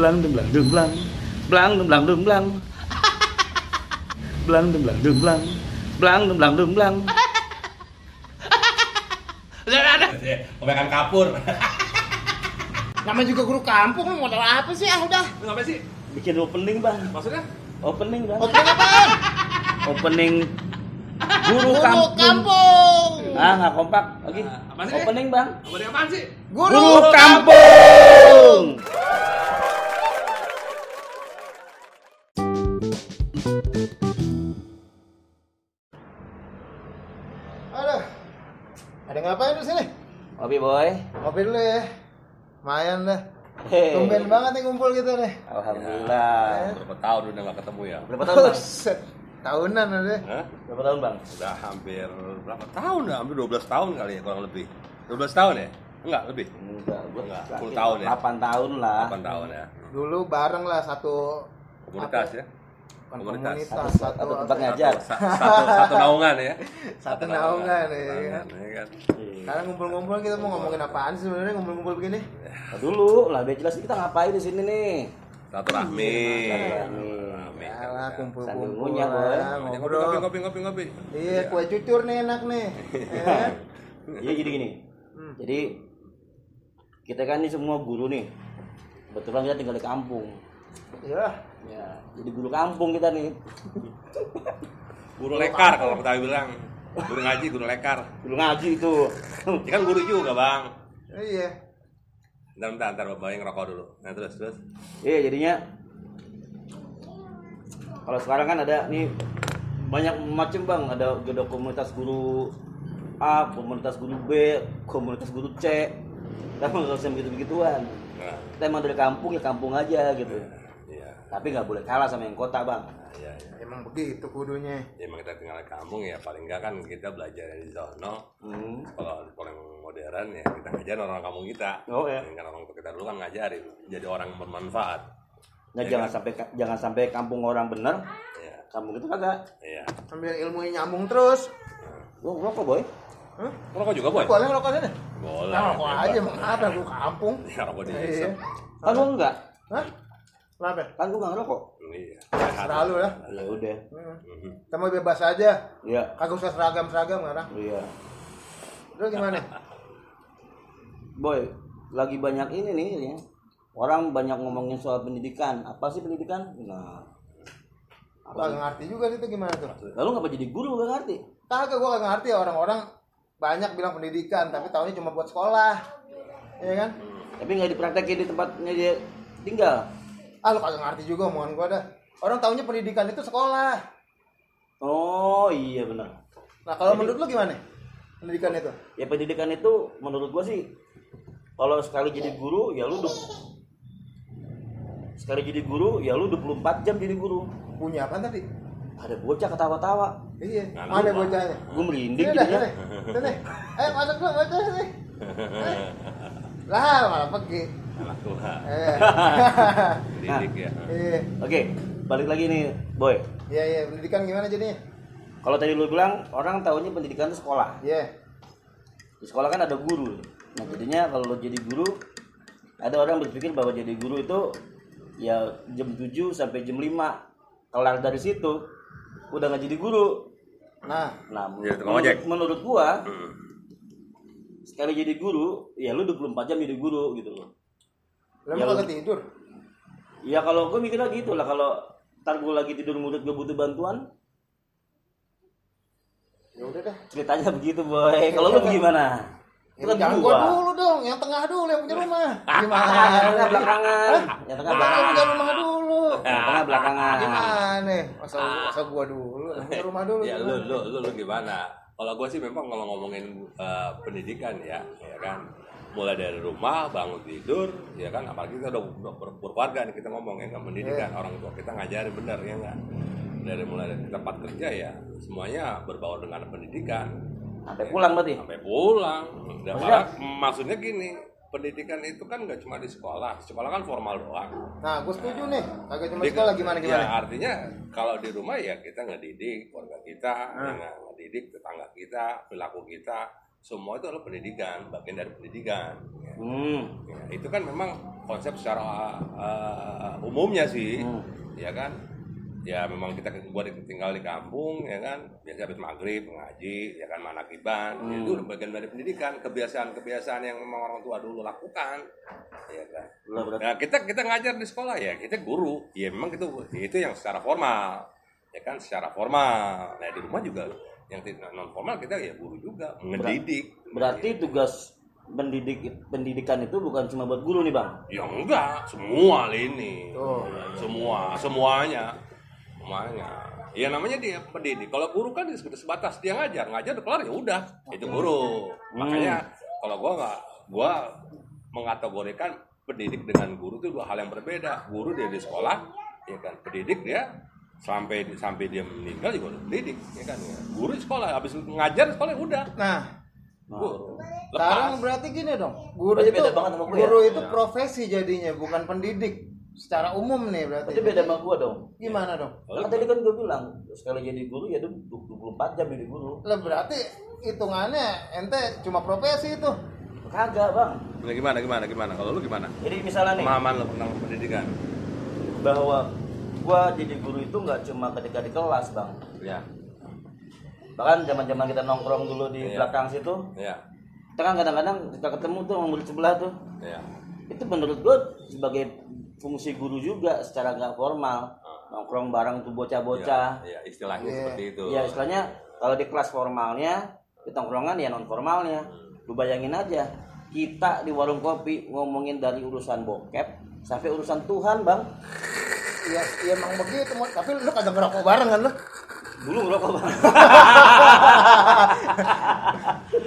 Blang dung blang dung blang. Blang dung blang dung blang. Blang dung blang dung blang. Blang dung blang dung blang. Udah ada. Kebanyakan kapur. Namanya juga guru kampung, lu modal apa sih? Ah udah. Lu ngapain sih? Bikin opening, Bang. Maksudnya? Opening, Bang. Oke apaan? Opening Guru Guru kampung. kampung. Ah, nggak kompak. Lagi. Ah, apaan sih? Opening, Bang. Apa dia apaan sih? Guru, kampung. Boy. Ngopi dulu ya. Lumayan dah. Hei. Tumben banget nih ngumpul gitu nih. Alhamdulillah. Berapa tahun udah gak ketemu ya? Berapa tahun, Bang? Tahunan ada. Hah? Berapa tahun, Bang? Udah hampir berapa tahun ya? Hampir 12 tahun kali ya kurang lebih. 12 tahun ya? Enggak, lebih. Enggak, gua Enggak, yakin 10 tahun ya? 8 tahun lah. 8 tahun ya. Dulu bareng lah satu Komunitas apa? ya. Bukan Komunitas. komunitas, Satu- satu, satu tempat ngajar. Sa- Satu, satu naungan ya. Satu naungan, ya kan? Naungan, ya kan. Sekarang ngumpul-ngumpul kita mau ngomongin apaan sih sebenarnya ngumpul-ngumpul begini? Nah, dulu lah biar jelas kita ngapain di sini nih. Satu rahmi. Silaturahmi. Rahmi. Yalah kumpul-kumpul Sambil ngunyah, Boy. lah, Ngopi, ngopi, ngopi, ngopi, ngopi. Iya, kue cucur nih enak nih. Ya kan? Iya jadi gini. Hmm. Jadi kita kan ini semua guru nih. Kebetulan kita tinggal di kampung. Iya. Ya, jadi guru kampung kita nih. Guru lekar kalau kita bilang. Guru ngaji, guru lekar. Guru ngaji itu. Ya kan guru juga, Bang. Iya. Bentar, bentar, bentar, Bapak yang ngerokok dulu. Nah, terus, terus. Iya jadinya kalau sekarang kan ada nih banyak macam bang ada ada komunitas guru A, komunitas guru B, komunitas guru C. Kita nggak usah begitu begituan. Nah, Kita emang dari kampung ya kampung aja gitu. iya. Tapi nggak boleh kalah sama yang kota bang. Nah, iya, iya. Emang begitu kudunya. Ya, emang kita tinggal di kampung ya paling enggak kan kita belajar dari sono Hmm. kalau orang modern ya kita ngajar orang kampung kita Oh ya. kan orang kita dulu kan ngajarin jadi orang bermanfaat Nah jangan sampai jangan sampai kampung orang bener, ya kampung itu kagak. iya Sambil ilmunya nyambung terus. Lu rokok boy? Hah? rokok juga boy Boleh rokoknya deh. boleh Nah, rokok aja emang apa gua kampung. ya rokok di Iya. Kan lu enggak? Hah? Kenapa? Kan gua nggak ngerokok. iya Selalu ya. Ya udah. Hmm. Mhm. Kita mau bebas aja. Iya. Kagak usah seragam-seragam sekarang. Iya. Terus gimana? Boy, lagi banyak ini nih ya. Orang banyak ngomongin soal pendidikan. Apa sih pendidikan? Nah, kagak ngerti juga itu gimana tuh. lalu ngapa jadi guru gak ngerti? Kagak gua kagak ngerti orang-orang banyak bilang pendidikan tapi tahunya cuma buat sekolah. Iya kan? Tapi nggak dipraktekin di tempatnya dia tinggal. Ah lu kagak ngerti juga omongan gua dah. Orang tahunya pendidikan itu sekolah. Oh iya benar. Nah, kalau menurut lu gimana? Pendidikan itu? Ya pendidikan itu menurut gua sih kalau sekali jadi guru ya lu sekali jadi guru ya lu 24 jam jadi guru. Punya apa tadi? Ada bocah ketawa-tawa. Iya, mana lu, bocahnya? Gue merinding dah, jadinya. sini. Sini. Ayo masuk dulu bocah sini. Eh. Lah, malah pergi. tua Eh. ya Iya. Oke, balik lagi nih, boy. Iya, iya, pendidikan gimana jadinya? Kalau tadi lu bilang orang tahunya pendidikan itu sekolah. Iya. Di sekolah kan ada guru. Nah, jadinya kalau lo jadi guru, ada orang berpikir bahwa jadi guru itu ya jam 7 sampai jam 5. Kelar dari situ udah nggak jadi guru. Nah, Nah, Jadi tukang ojek. menurut, menurut gua Hmm. sekali jadi guru, ya lu 24 jam jadi guru gitu loh. lu Ya, lu- kagak tidur? Ya kalau gue mikirnya gitu lah kalau ntar gue lagi tidur murid gue butuh bantuan Ya udah dah. ceritanya begitu boy kalau lu gimana Ya, itu kan jangan gua gua dulu dong, yang tengah dulu yang punya rumah. Gimana? yang tengah belakangan yang tengah Yang belakangan punya rumah tengah belakangan. Gimana? Masa masa gua dulu, punya rumah dulu. ya lu lu lu, lu gimana? Kalau gue sih memang kalau ngomongin eh, pendidikan ya ya kan. Mulai dari rumah bangun tidur ya kan. Apalagi kita udah, udah ber- berkeluarga nih kita ngomongin kan pendidikan. Orang tua kita ngajarin bener ya enggak dari mulai dari tempat kerja ya semuanya berbau dengan pendidikan. Sampai pulang berarti? Sampai pulang. Maksudnya? maksudnya gini pendidikan itu kan nggak cuma di sekolah sekolah kan formal doang Nah, gua setuju nih. Kagak cuma Jadi, sekolah gimana Ya gimana? artinya kalau di rumah ya kita ngedidik keluarga kita, Ah. ya nggak ngedidik tetangga kita, perilaku kita, semua itu adalah pendidikan bagian dari pendidikan ya. Hmm. Ya, itu kan memang konsep secara uh, umumnya sih Hmm. ya kan ya memang kita di- tinggal di kampung ya kan biasa habis maghrib ngaji ya kan manakiban Hmm. itu bagian dari pendidikan kebiasaan-kebiasaan yang memang orang tua dulu lakukan ya kan Nah, kita kita ngajar di sekolah ya, kita guru. Ya memang itu itu yang secara formal. Ya kan secara formal. Nah, di rumah juga yang non formal kita ya guru juga, mendidik. berarti tugas pendidik pendidikan itu bukan cuma buat guru nih bang ya enggak, semua ini. Oh. Semua, semuanya. Semuanya. Ya namanya dia pendidik. Kalau guru kan sebatas dia ngajar, ngajar udah kelar ya udah, itu guru. Makanya kalau gua nggak gua mengategorikan pendidik dengan guru itu dua hal yang berbeda. Guru dia di sekolah, ya kan. Pendidik dia sampai sampai dia meninggal juga udah pendidik, ya kan. ya. Guru di sekolah habis ngajar di sekolah ya udah. Nah, Guru. sekarang Lepas. berarti gini dong. Guru Berarti itu beda banget sama gue ya? guru itu profesi jadinya, bukan pendidik. Secara umum nih berarti. itu beda sama gua dong Gimana dong? kan tadi kan gue bilang sekali jadi guru ya itu 24 jam jadi guru Lah berarti hitungannya ente cuma profesi itu. kagak bang Nah, gimana gimana gimana? Kalau lu gimana? jadi misalnya nih Pemahaman lu tentang pendidikan? bahwa gua jadi guru itu nggak cuma ketika di kelas bang Ya. bahkan zaman zaman kita nongkrong dulu di Iya. belakang situ Ya. kita kan kadang-kadang kita ketemu tuh sama murid sebelah tuh Ya. itu menurut gue sebagai fungsi guru juga secara nggak formal nongkrong bareng tuh bocah-bocah Ya, istilahnya Iya. seperti itu. ya istilahnya kalau di kelas formalnya di tongkrongan ya non formalnya lu bayangin aja kita di warung kopi ngomongin dari urusan bokep sampai urusan Tuhan bang Iya, iya emang begitu. Mo. Tapi lu kagak ngerokok bareng kan lu? dulu ngerokok bang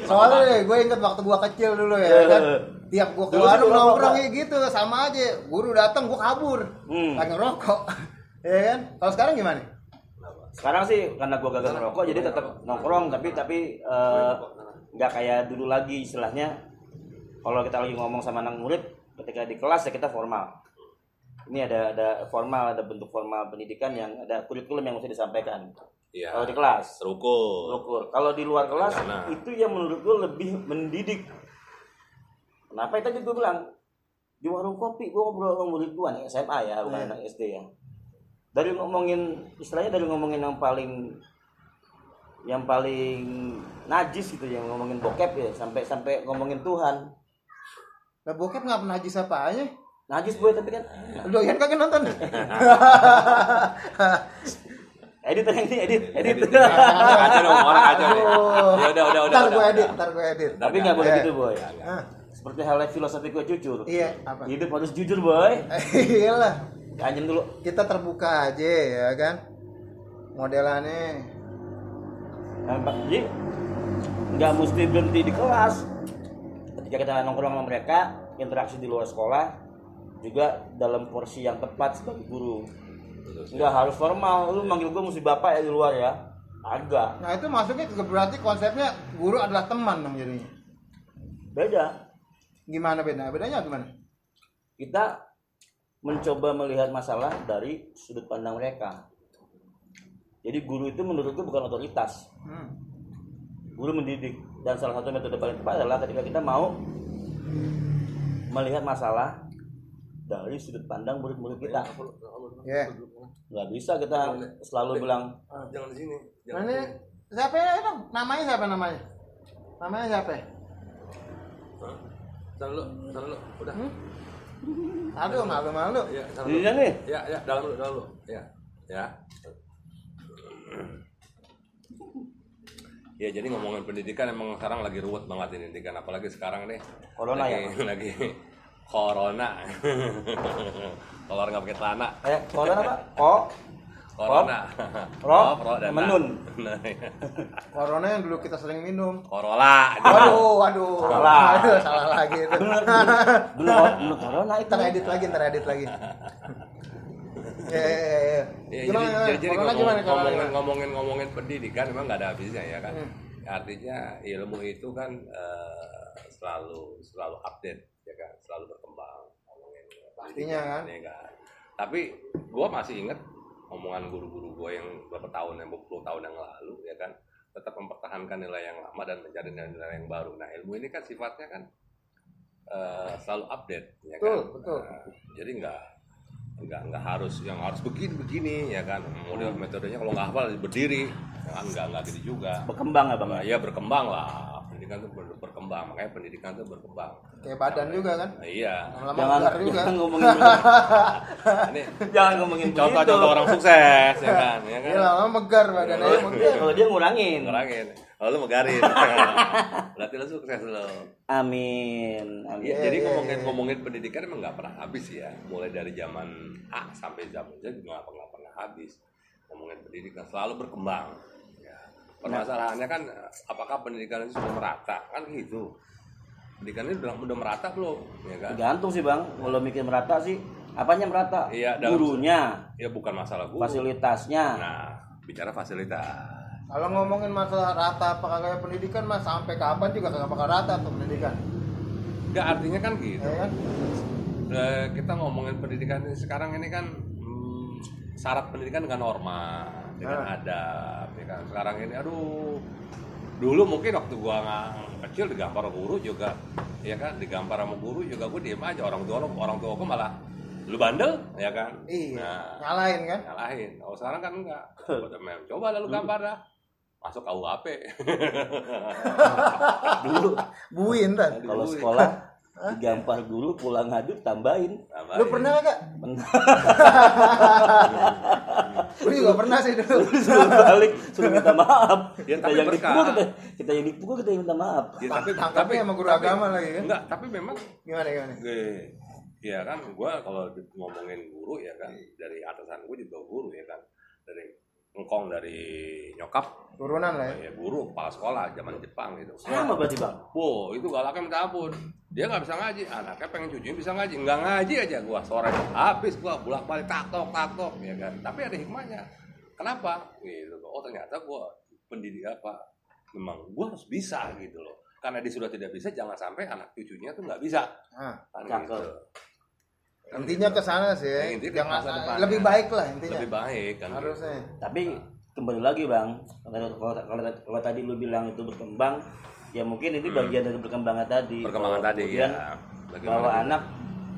Soalnya gue inget waktu gua kecil dulu ya kan. Tiap gua ke warung nongkrong ya gitu sama aja. Guru datang gua kabur. Hmm. Kagak ngerokok. ya kan? Kalau sekarang gimana? sekarang sih karena gua gagal ngerokok jadi tetap nongkrong tapi tapi eh, nggak kayak dulu lagi istilahnya kalau kita lagi ngomong sama anak murid ketika di kelas ya kita formal ini ada ada formal ada bentuk formal pendidikan yang ada kurikulum yang mesti disampaikan Iya. kalau di kelas Terukul. ukur kalau di luar kelas Nah. itu yang menurut gue lebih mendidik kenapa itu tadi gue bilang di warung kopi gue ngobrol sama murid gue nih SMA ya bukan Iya. anak SD ya dari ngomongin istilahnya dari ngomongin yang paling yang paling najis gitu yang ngomongin bokep ya sampai sampai ngomongin Tuhan Lah bokep nggak pernah najis apanya? najis gue tapi kan Lu kan kagak nonton. edit yang ini edit edit aja dong, orang aja. Oh. Ya udah, udah, udah. Ntar gue edit, ntar gue edit. tapi nggak boleh gitu boy Ah, seperti halnya filosofi gue jujur iya, apa? hidup harus jujur boy Iyalah. kanjem dulu Kita terbuka aja ya kan. Modelannya Nampak jadi nggak mesti berhenti di kelas. Ketika kita nongkrong sama mereka, interaksi di luar sekolah juga dalam porsi yang tepat sebagai guru. Nggak harus formal. Lu manggil gue mesti bapak ya di luar ya. Agak. Nah itu masuknya ke berarti konsepnya guru adalah teman dong jadinya. Beda. Gimana beda? Bedanya gimana? Kita mencoba melihat masalah dari sudut pandang mereka. Jadi guru itu menurut gue bukan otoritas. Hmm. guru mendidik dan salah satu metode paling tepat adalah ketika kita mau melihat masalah dari sudut pandang murid-murid kita Ya. nggak bisa kita selalu bilang Ah, Jangan di sini. Nah, Jangan. ini siapa ya dong? Namanya siapa namanya? Namanya siapa? Hah? Tahan dulu, tahan dulu. Udah. Aduh malu-malu. Ya, tahan ini dulu. nih Ya, ya, dalam dulu, dalam dulu. Ya. Ya. Ya jadi ngomongin pendidikan emang sekarang lagi ruwet banget ini pendidikan apalagi sekarang nih Corona lagi, lagi corona keluar nggak pakai celana eh corona apa kok corona Ro, Oh, pro dan menun. Corona yang dulu kita sering minum. Corolla Waduh, waduh. Salah. Aduh, salah lagi itu. bener belum belum corona itu Ntar edit lagi, ntar edit lagi. Ya, ya, ya, Gimana, jadi, gimana? jadi, Corona gimana, ngomongin, gimana? ngomongin ngomongin pendidikan memang nggak ada habisnya ya kan. Hmm. Artinya ilmu itu kan eh, selalu selalu update ya kan, selalu berkembang. Ngomongin Pastinya kan. ya kan. Tapi gua masih inget omongan guru-guru gue yang beberapa tahun yang 20 tahun yang lalu ya kan tetap mempertahankan nilai yang lama dan mencari nilai-nilai yang baru. Nah ilmu ini kan sifatnya kan eh, selalu update, ya kan. Betul, betul. Nah, jadi nggak nggak nggak harus yang harus begini begini ya kan model metodenya kalau nggak hafal berdiri ya kan nggak nggak gitu juga berkembang ya bang Nah, ya berkembang lah pendidikan itu ber- berkembang makanya pendidikan itu berkembang. Kayak badan juga kan? Nah, iya. Lama jangan juga. jangan ngomongin ini jangan ngomongin contoh-contoh orang sukses ya kan? Ya kan? Dia lama megar badannya. Kalau- megar. Kalau dia ngurangin. Ngurangin. Oh, lu megarin. Berarti lu sukses lo amin amin. Iya, Iya, jadi iya, ngomongin iya. ngomongin pendidikan emang nggak pernah habis ya. Mulai dari zaman A sampai zaman Z juga nggak pernah pernah habis. Ngomongin pendidikan selalu berkembang. Ya. Permasalahannya kan apakah pendidikan itu sudah merata kan gitu. Pendidikan ini udah, udah merata belum? Ya kan? tergantung sih bang kalau mikir merata sih apanya merata Iya, dalam- gurunya Ya bukan masalah guru. fasilitasnya Nah, bicara fasilitas. kalau ngomongin masalah rata apa kagak pendidikan mas sampai kapan juga kagak bakal rata tuh pendidikan Nggak artinya kan gitu. ya kan Eh, kita ngomongin pendidikan ini sekarang ini kan hmm, syarat pendidikan dengan norma dengan Ah. adab ya kan? Sekarang ini aduh. Dulu mungkin waktu gua nggak kecil digampar guru juga ya kan? Digampar sama guru juga gua diem aja. Orang tua orang tua gua malah lu bandel ya kan? Iya nah nyalain kan? nyalahin. Kalau sekarang kan enggak. Coba, coba lalu gampar dah. Masuk KUHP dulu. Buin kan kalau sekolah digampar guru pulang ngadu tambahin. Lu pernah gak Bentar, lu juga pernah sih dulu. Suruh balik suruh minta maaf. Ya, kita tapi yang dipukul kita, kita yang dipukul kita yang minta maaf. Ya, tapi Tangkapnya sama guru agama lagi kan? enggak tapi memang gimana gimana? Gue, ya kan, gue kalau ngomongin guru ya kan, dari atasan gue juga guru ya kan, dari engkong dari nyokap, turunan lah ya ya guru kepala sekolah zaman Jepang gitu. sama berarti bang Wow, itu galaknya minta ampun. Dia nggak bisa ngaji, anaknya pengen cuci bisa ngaji, nggak ngaji aja gua sore habis gua bolak balik taktok taktok ya kan. Tapi ada hikmahnya. Kenapa? Gitu. Oh ternyata gua pendidik apa? Memang gua harus bisa gitu loh. Karena dia sudah tidak bisa, jangan sampai anak cucunya tuh nggak bisa. nah, Kan gitu. Intinya ke sana sih Ya, intinya ke jangan masa depan. lebih baik lah intinya Lebih baik kan. harusnya tapi kembali lagi bang kalau, kalau, kalau, kalau tadi lu bilang itu berkembang ya mungkin ini bagian dari perkembangan tadi Hmm. Perkembangan Bahwa tadi kemudian ya. Bagaimana bahwa juga. anak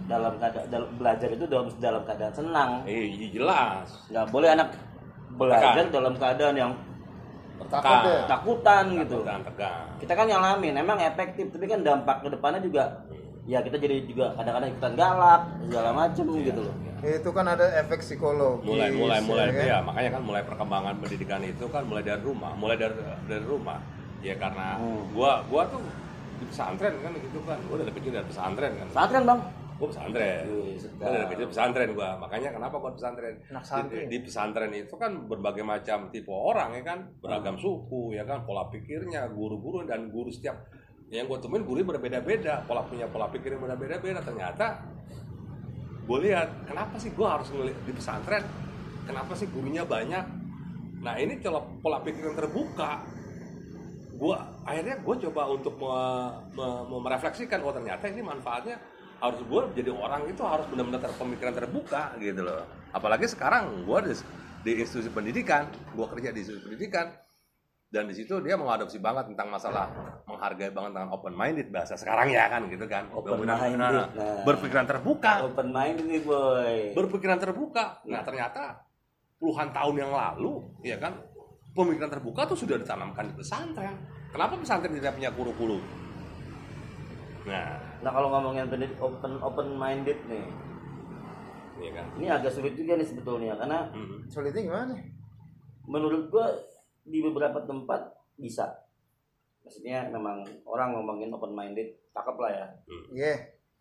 dalam keadaan dalam, belajar itu dalam dalam keadaan senang Eh, jelas. nggak boleh anak belajar Tekan. dalam keadaan yang takut deh takutan gitu Dan tegang. kita kan ngalamin emang efektif tapi kan dampak ke depannya juga ya kita jadi juga kadang-kadang ikutan galak segala macem gitu loh. itu kan ada efek psikologis mulai mulai mulai ya kan? ya makanya kan mulai perkembangan pendidikan itu kan mulai dari rumah mulai dari dari rumah. Ya karena Hmm. gua gua tuh di pesantren kan gitu kan. Gua dari kecil dari pesantren kan. Kan bang? Gua pesantren. Sedap. gua dari kecil pesantren gua. Makanya kenapa gua pesantren? Anak di, santri. di pesantren itu kan berbagai macam tipe orang ya kan. Hmm. beragam suku ya kan. Pola pikirnya guru-guru dan guru setiap yang gue temuin guru berbeda-beda pola punya pola pikir yang berbeda-beda. Ternyata gue lihat kenapa sih gue harus ngeliat di pesantren? Kenapa sih gurunya banyak? Nah ini kalau pola pikir yang terbuka. Gue akhirnya gue coba untuk me- me- me- merefleksikan oh ternyata ini manfaatnya harus gue jadi orang itu harus benar-benar ter- pemikiran terbuka gitu loh. Apalagi sekarang gue di, di institusi pendidikan gue kerja di institusi pendidikan dan di situ dia mengadopsi banget tentang masalah menghargai banget tentang open minded bahasa sekarang ya kan gitu kan Open-minded, Benar-benar nah. berpikiran terbuka open mind ini boy berpikiran terbuka. Nah ternyata puluhan tahun yang lalu, ya kan, pemikiran terbuka tuh sudah ditanamkan di pesantren. Kenapa pesantren tidak punya kurikulum? Nah, nah kalau ngomongin open open minded nih ya kan. ini agak sulit juga nih sebetulnya karena Hmm. sulitnya gimana menurut gua di beberapa tempat bisa maksudnya memang orang ngomongin open minded cakep lah ya iya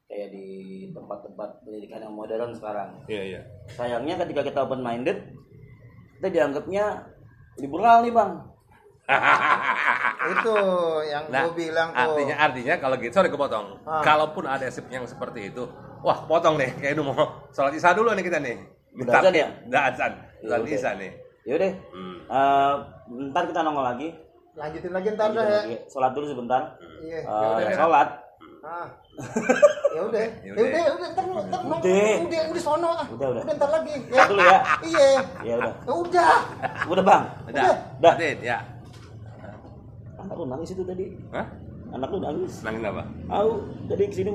kayak di tempat-tempat pendidikan yang modern sekarang Iya iya. sayangnya ketika kita open minded kita dianggapnya liberal nih bang itu yang Nah, gue bilang tuh Artinya artinya kalau gitu, sorry kepotong. Ah. Kalaupun ada sip yang seperti itu, wah potong deh. Kayak mau sholat isya dulu nih kita nih. Udah azan ya? Udah azan. Ya Sholat udah. isya nih. Yaudah Hmm. eh, ntar kita nongol lagi lanjutin lagi ntar dah Lanjutin ya lagi. sholat dulu sebentar iya Eh, ya udah sholat ah ya udah Ya ya udah. udah udah ntar ntar Udah. udah udah sono ah Udah, udah. ntar lagi Ntar dulu ya iya ya udah ya udah udah bang Udah. Udah. Ya. lu nangis itu tadi Hah? anak lu nangis Nangin apa? Aku tadi ke sini